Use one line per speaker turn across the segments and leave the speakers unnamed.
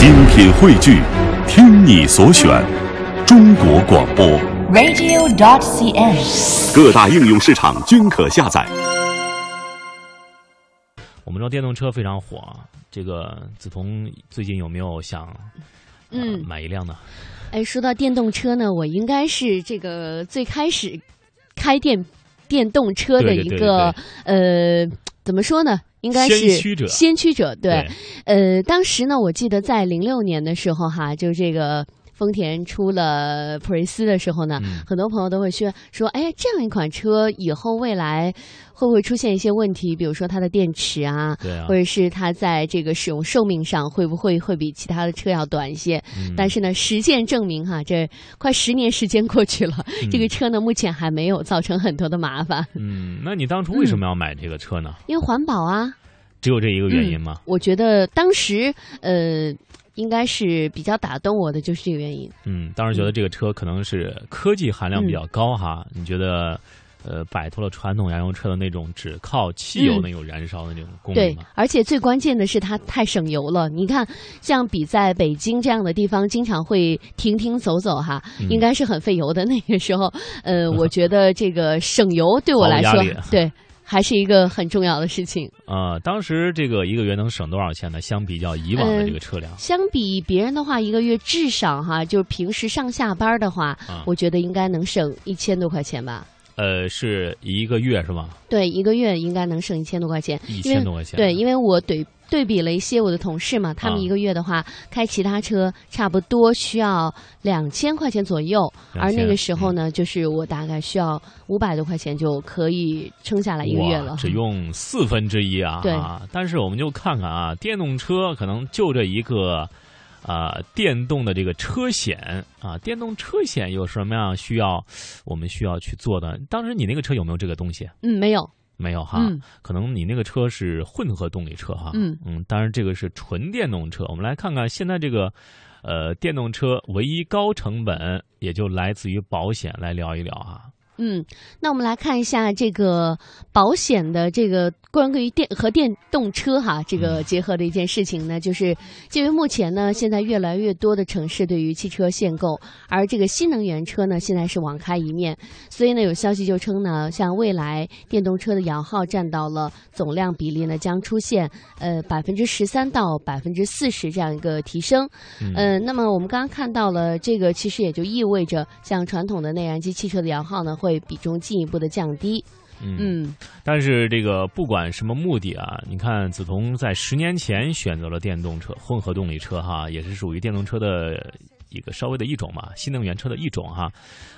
精品汇聚，听你所选，中国广播。
radio.dot.cn，。
各大应用市场均可下载。
我们知道电动车非常火啊，这个梓潼最近有没有想呃
嗯
买一辆呢？
哎，说到电动车呢，我应该是这个最开始开电电动车的
对对对
一个呃，怎么说呢？应该是
先驱者
先驱者对。
对
呃，当时呢，我记得在零六年的时候哈，就这个。丰田出了普锐斯的时候呢，
嗯
很多朋友都会说说，哎，这样一款车以后未来会不会出现一些问题？比如说它的电池啊，
对啊
或，者是它在这个使用寿命上会不会会比其他的车要短一些？
嗯
但是呢，实践证明哈，这快十年时间过去了，这个车呢目前还没有造成很多的麻烦，
嗯，那你当初为什么要买这个车呢？
因为环保啊。
只有这一个原因吗？
我觉得当时呃，应该是比较打动我的就是这个原因。
嗯，当时觉得这个车可能是科技含量比较高哈，你觉得？呃，摆脱了传统燃油车的那种只靠汽油
嗯
那种燃烧的那种功
对
能对。，
而且最关键的是它太省油了。你看，像比在北京这样的地方，经常会停停走走哈，
嗯
应该是很费油的。那个时候，呃，我觉得这个省油对我来说对，还是一个很重要的事情。
呃，当时这个一个月能省多少钱呢？相比较以往的这个车辆，
相比别人的话，一个月至少哈，就是平时上下班的话，
啊
我觉得应该能省一千多块钱吧。
呃，是一个月是吗？
对，一个月应该能省一千多块钱，
一千多块钱。
对，因为我对对比了一些我的同事嘛，他们
啊
一个月的话，开其他车差不多需要两千块钱左右，而那个时候呢，就是我大概需要五百多块钱就可以撑下来一个月了。
只用四分之一啊！
对
啊但是我们就看看啊，电动车可能就这一个。啊、电动的这个车险啊，电动车险有什么样需要我们需要去做的？当时你那个车有没有这个东西？
嗯，没有，
没有哈，
嗯
可能你那个车是混合动力车哈，
嗯
嗯，当然这个是纯电动车。我们来看看现在这个呃电动车唯一高成本也就来自于保险，来聊一聊哈。
嗯，那我们来看一下这个保险的这个关于电和电动车哈这个结合的一件事情呢，就是鉴于目前呢，现在越来越多的城市对于汽车限购，而这个新能源车呢，现在是网开一面，所以呢，有消息就称呢，像未来电动车的摇号占到了总量比例呢，将出现呃百分之十三到百分之四十这样一个提升。
嗯
呃，那么我们刚刚看到了这个，其实也就意味着，像传统的内燃机汽车的摇号呢，会比重进一步的降低。
嗯，
嗯
但是这个不管什么目的啊，你看梓潼在十年前选择了电动车、混合动力车哈，也是属于电动车的一个稍微的一种嘛，新能源车的一种哈。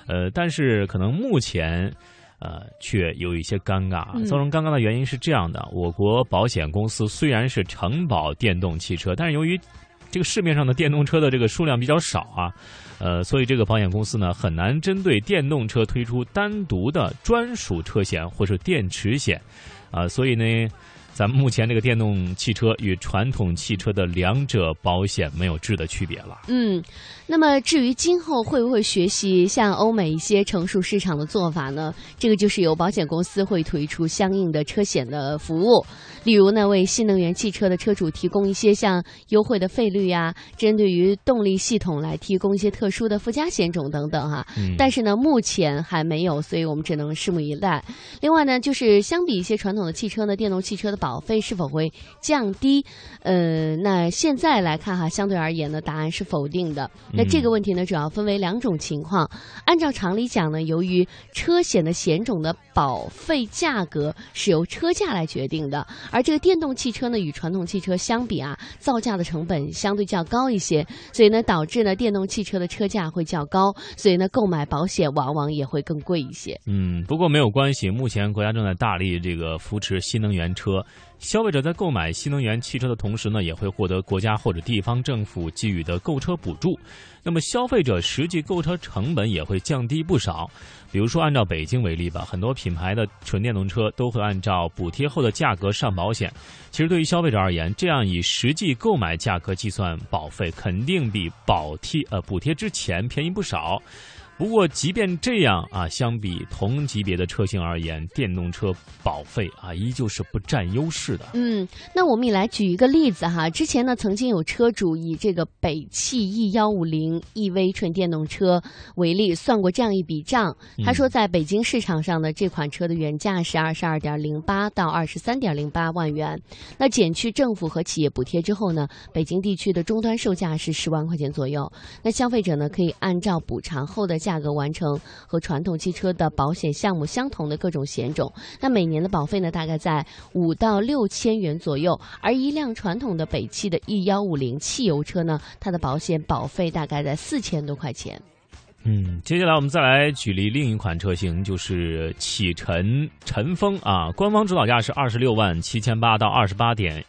呃，但是可能目前。呃，却有一些尴尬。
嗯
造成尴尬的原因是这样的：我国保险公司虽然是承保电动汽车，但是由于这个市面上的电动车的这个数量比较少啊，呃，所以这个保险公司呢很难针对电动车推出单独的专属车险或者电池险，啊、所以呢，咱们目前这个电动汽车与传统汽车的两者保险没有质的区别了。
嗯，那么至于今后会不会学习像欧美一些成熟市场的做法呢？这个就是由保险公司会推出相应的车险的服务，例如呢，为新能源汽车的车主提供一些像优惠的费率呀，针对于动力系统来提供一些特殊的附加险种等等哈。
嗯，
但是呢，目前还没有，所以我们只能拭目以待。另外呢，就是相比一些传统的汽车呢，电动汽车的保费是否会降低？呃，那现在来看哈，相对而言呢，答案是否定的。那这个问题呢，主要分为两种情况。按照常理讲呢，由于车险的险种的保费价格是由车价来决定的，而这个电动汽车呢，与传统汽车相比啊，造价的成本相对较高一些，所以呢，导致呢电动汽车的车价会较高，所以呢，购买保险往往也会更贵一些。
嗯，不过没有关系，目前国家正在大力这个扶持新能源车。消费者在购买新能源汽车的同时呢，也会获得国家或者地方政府给予的购车补助。那么消费者实际购车成本也会降低不少。比如说，按照北京为例吧，很多品牌的纯电动车都会按照补贴后的价格上保险。其实对于消费者而言，这样以实际购买价格计算保费，肯定比保贴呃补贴之前便宜不少。不过，即便这样啊，相比同级别的车型而言，电动车保费啊依旧是不占优势的。
嗯，那我们也来举一个例子哈。之前呢，曾经有车主以这个北汽 E 幺五零 EV 纯电动车为例，算过这样一笔账。他说，在北京市场上的这款车的原价是二十二点零八到二十三点零八万元，那减去政府和企业补贴之后呢，北京地区的终端售价是十万块钱左右。那消费者呢，可以按照补偿后的价格完成和传统汽车的保险项目相同的各种险种，那每年的保费呢，大概在五到六千元左右。而一辆传统的北汽的 E 幺五零汽油车呢，它的保险保费大概在四千多块钱。
嗯，接下来我们再来举例另一款车型，就是启辰晨风啊，官方指导价是二十六万七千八到二十八点。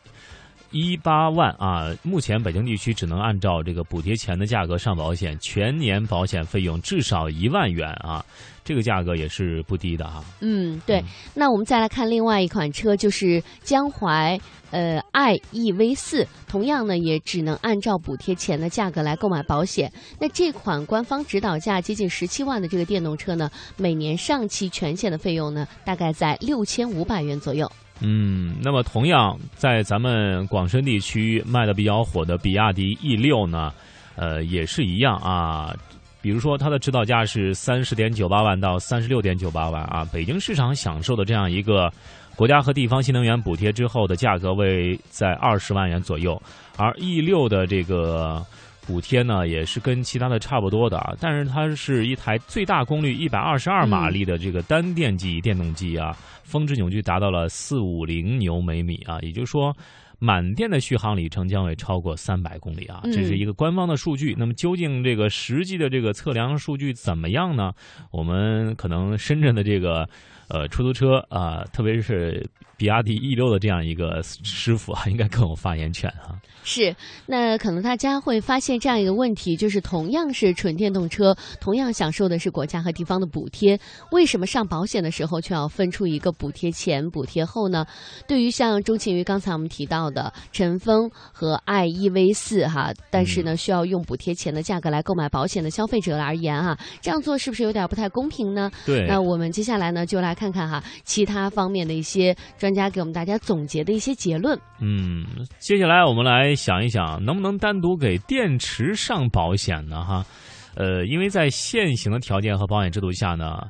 一八万啊！目前北京地区只能按照这个补贴前的价格上保险，全年保险费用至少一万元啊！这个价格也是不低的哈。
嗯，对。那我们再来看另外一款车，就是江淮呃 i EV 四，同样呢也只能按照补贴前的价格来购买保险。那这款官方指导价接近十七万的这个电动车呢，每年上汽全险的费用呢，大概在六千五百元左右。
嗯，那么同样在咱们广深地区卖的比较火的比亚迪 E 六呢，呃，也是一样啊。比如说它的指导价是三十点九八万到三十六点九八万啊，北京市场享受的这样一个国家和地方新能源补贴之后的价格为在二十万元左右，而 E 六的这个。补贴呢也是跟其他的差不多的啊，但是它是一台最大功率一百二十二马力的这个单电机电动机啊，峰值扭矩达到了四五零牛每米啊，也就是说满电的续航里程将会超过三百公里啊，这是一个官方的数据。那么究竟这个实际的这个测量数据怎么样呢？我们可能深圳的这个。呃，出租车啊，特别是比亚迪 E 六的这样一个师傅啊，应该更有发言权啊。
是，那可能大家会发现这样一个问题，就是同样是纯电动车，同样享受的是国家和地方的补贴，为什么上保险的时候却要分出一个补贴前、补贴后呢？对于像钟情于刚才我们提到的晨风和 i E V 四哈，但是呢需要用补贴前的价格来购买保险的消费者而言啊，这样做是不是有点不太公平呢？
对。
那我们接下来呢就来。看看哈，其他方面的一些专家给我们大家总结的一些结论。
嗯，接下来我们来想一想，能不能单独给电池上保险呢？哈，呃，因为在现行的条件和保险制度下呢，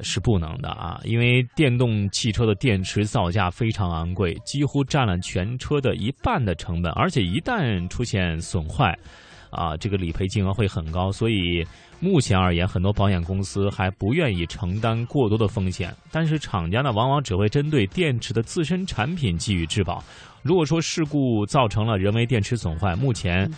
是不能的啊。因为电动汽车的电池造价非常昂贵，几乎占了全车的一半的成本，而且一旦出现损坏，啊，这个理赔金额会很高，所以。目前而言，很多保险公司还不愿意承担过多的风险，但是厂家呢，往往只会针对电池的自身产品给予质保。如果说事故造成了人为电池损坏，目前。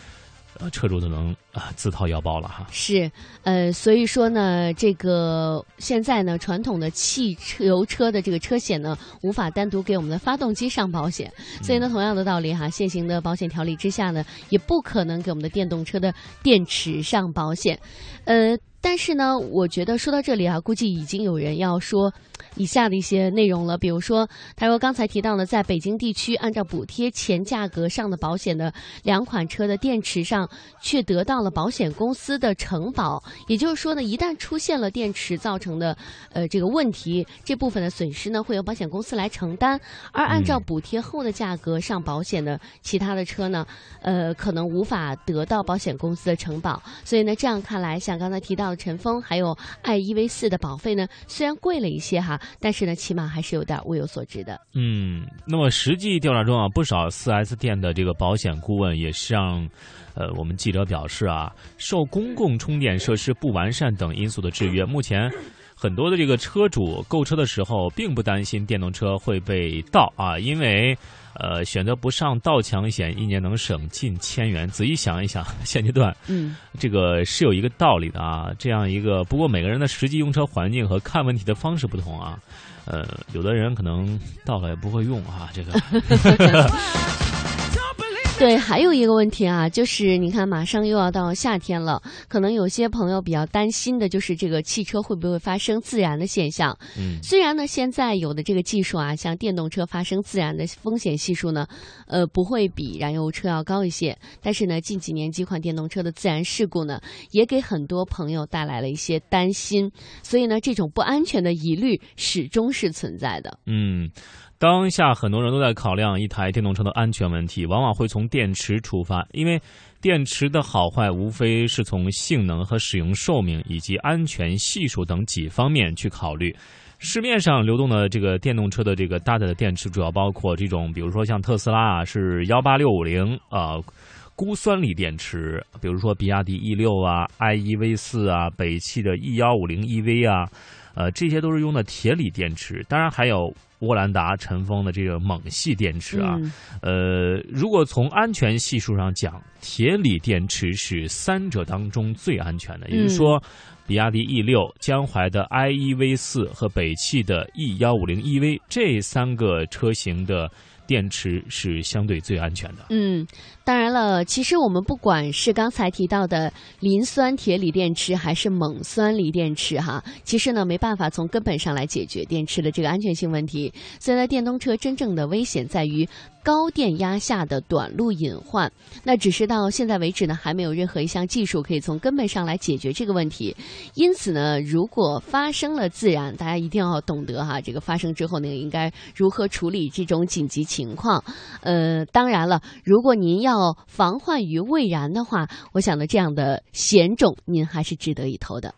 呃，车主都能啊自掏腰包了哈。
是，呃，所以说呢，这个现在呢，传统的汽车油车的这个车险呢，无法单独给我们的发动机上保险。所以呢，同样的道理哈，现行的保险条例之下呢，也不可能给我们的电动车的电池上保险。呃，但是呢，我觉得说到这里啊，估计已经有人要说。以下的一些内容了，比如说，他说刚才提到了，在北京地区按照补贴前价格上的保险的两款车的电池上，却得到了保险公司的承保。也就是说呢，一旦出现了电池造成的呃这个问题，这部分的损失呢会由保险公司来承担。而按照补贴后的价格上保险的其他的车呢，呃可能无法得到保险公司的承保。所以呢，这样看来，像刚才提到的晨风还有爱 E V 四的保费呢，虽然贵了一些哈。但是呢，起码还是有点物有所值的。
嗯，那么实际调查中啊，不少四 S 店的这个保险顾问也向，呃，我们记者表示啊，受公共充电设施不完善等因素的制约，目前很多的这个车主购车的时候，并不担心电动车会被盗啊，因为。呃，选择不上盗抢险，一年能省近千元。仔细想一想，现阶段，
嗯，
这个是有一个道理的啊。这样一个，不过每个人的实际用车环境和看问题的方式不同啊。呃，有的人可能到了也不会用啊，这个。
对，还有一个问题啊，就是你看，马上又要到夏天了，可能有些朋友比较担心的就是这个汽车会不会发生自燃的现象。
嗯，
虽然呢，现在有的这个技术啊，像电动车发生自燃的风险系数呢，呃，不会比燃油车要高一些，但是呢，近几年几款电动车的自燃事故呢，也给很多朋友带来了一些担心，所以呢，这种不安全的疑虑始终是存在的。
嗯。当下很多人都在考量一台电动车的安全问题，往往会从电池出发，因为电池的好坏无非是从性能和使用寿命以及安全系数等几方面去考虑。市面上流动的这个电动车的这个搭载的电池主要包括这种，比如说像特斯拉啊是幺八六五零啊钴酸锂电池，比如说比亚迪 E 六啊、i e v 四啊、北汽的 E 幺五零 EV 啊，呃这些都是用的铁锂电池，当然还有。沃兰达、尘封的这个锰系电池啊，呃，如果从安全系数上讲，铁锂电池是三者当中最安全的。也就是说，比亚迪 E 六、江淮的 I E V 四和北汽的 E 幺五零 EV 这三个车型的。电池是相对最安全的。
嗯，当然了，其实我们不管是刚才提到的磷酸铁锂电池，还是锰酸锂电池，哈，其实呢没办法从根本上来解决电池的这个安全性问题。所以呢，电动车真正的危险在于。高电压下的短路隐患，那只是到现在为止呢，还没有任何一项技术可以从根本上来解决这个问题。因此呢，如果发生了自燃，大家一定要懂得哈，这个发生之后呢，应该如何处理这种紧急情况。呃，当然了，如果您要防患于未然的话，我想呢，这样的险种您还是值得一投的。